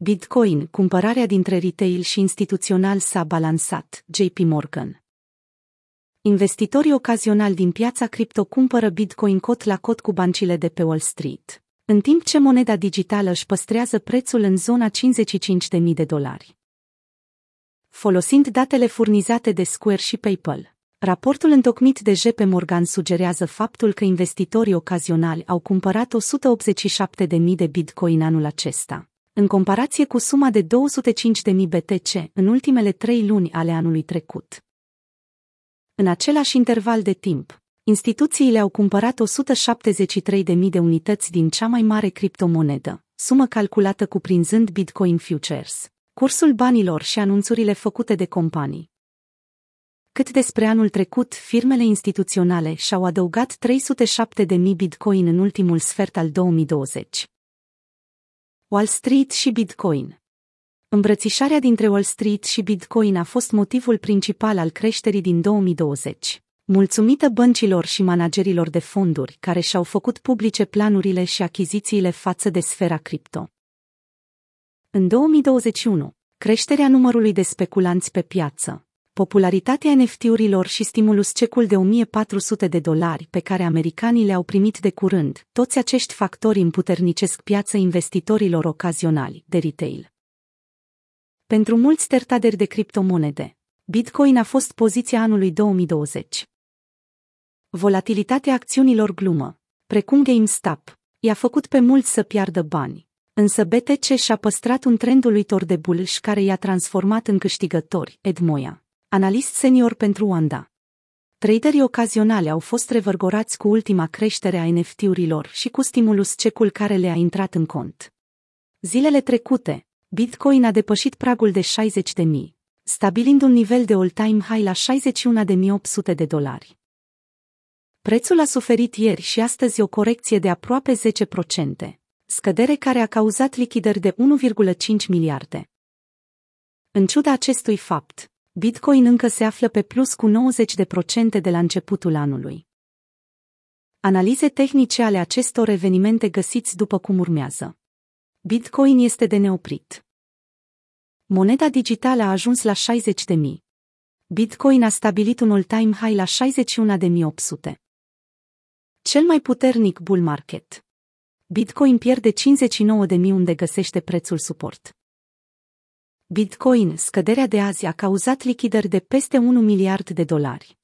Bitcoin, cumpărarea dintre retail și instituțional s-a balansat, JP Morgan. Investitorii ocazionali din piața cripto cumpără Bitcoin cot la cot cu bancile de pe Wall Street, în timp ce moneda digitală își păstrează prețul în zona 55.000 de dolari. Folosind datele furnizate de Square și PayPal, raportul întocmit de JP Morgan sugerează faptul că investitorii ocazionali au cumpărat 187.000 de Bitcoin anul acesta în comparație cu suma de 205.000 BTC în ultimele trei luni ale anului trecut. În același interval de timp, instituțiile au cumpărat 173.000 de unități din cea mai mare criptomonedă, sumă calculată cuprinzând Bitcoin Futures, cursul banilor și anunțurile făcute de companii. Cât despre anul trecut, firmele instituționale și-au adăugat 307.000 Bitcoin în ultimul sfert al 2020. Wall Street și Bitcoin Îmbrățișarea dintre Wall Street și Bitcoin a fost motivul principal al creșterii din 2020. Mulțumită băncilor și managerilor de fonduri care și-au făcut publice planurile și achizițiile față de sfera cripto. În 2021, creșterea numărului de speculanți pe piață, popularitatea NFT-urilor și stimulus cecul de 1400 de dolari pe care americanii le-au primit de curând, toți acești factori împuternicesc piața investitorilor ocazionali de retail. Pentru mulți tertaderi de criptomonede, Bitcoin a fost poziția anului 2020. Volatilitatea acțiunilor glumă, precum GameStop, i-a făcut pe mulți să piardă bani, însă BTC și-a păstrat un trend uluitor de bullish care i-a transformat în câștigători, Ed Moya analist senior pentru Wanda. Traderii ocazionale au fost revărgorați cu ultima creștere a NFT-urilor și cu stimulus cecul care le-a intrat în cont. Zilele trecute, Bitcoin a depășit pragul de 60 de mii, stabilind un nivel de all-time high la 61.800 de dolari. Prețul a suferit ieri și astăzi o corecție de aproape 10%, scădere care a cauzat lichidări de 1,5 miliarde. În ciuda acestui fapt, Bitcoin încă se află pe plus cu 90% de la începutul anului. Analize tehnice ale acestor evenimente găsiți după cum urmează. Bitcoin este de neoprit. Moneda digitală a ajuns la 60 de mii. Bitcoin a stabilit un all-time high la 61.800. Cel mai puternic bull market. Bitcoin pierde 59.000 unde găsește prețul suport. Bitcoin, scăderea de azi a cauzat lichidări de peste 1 miliard de dolari.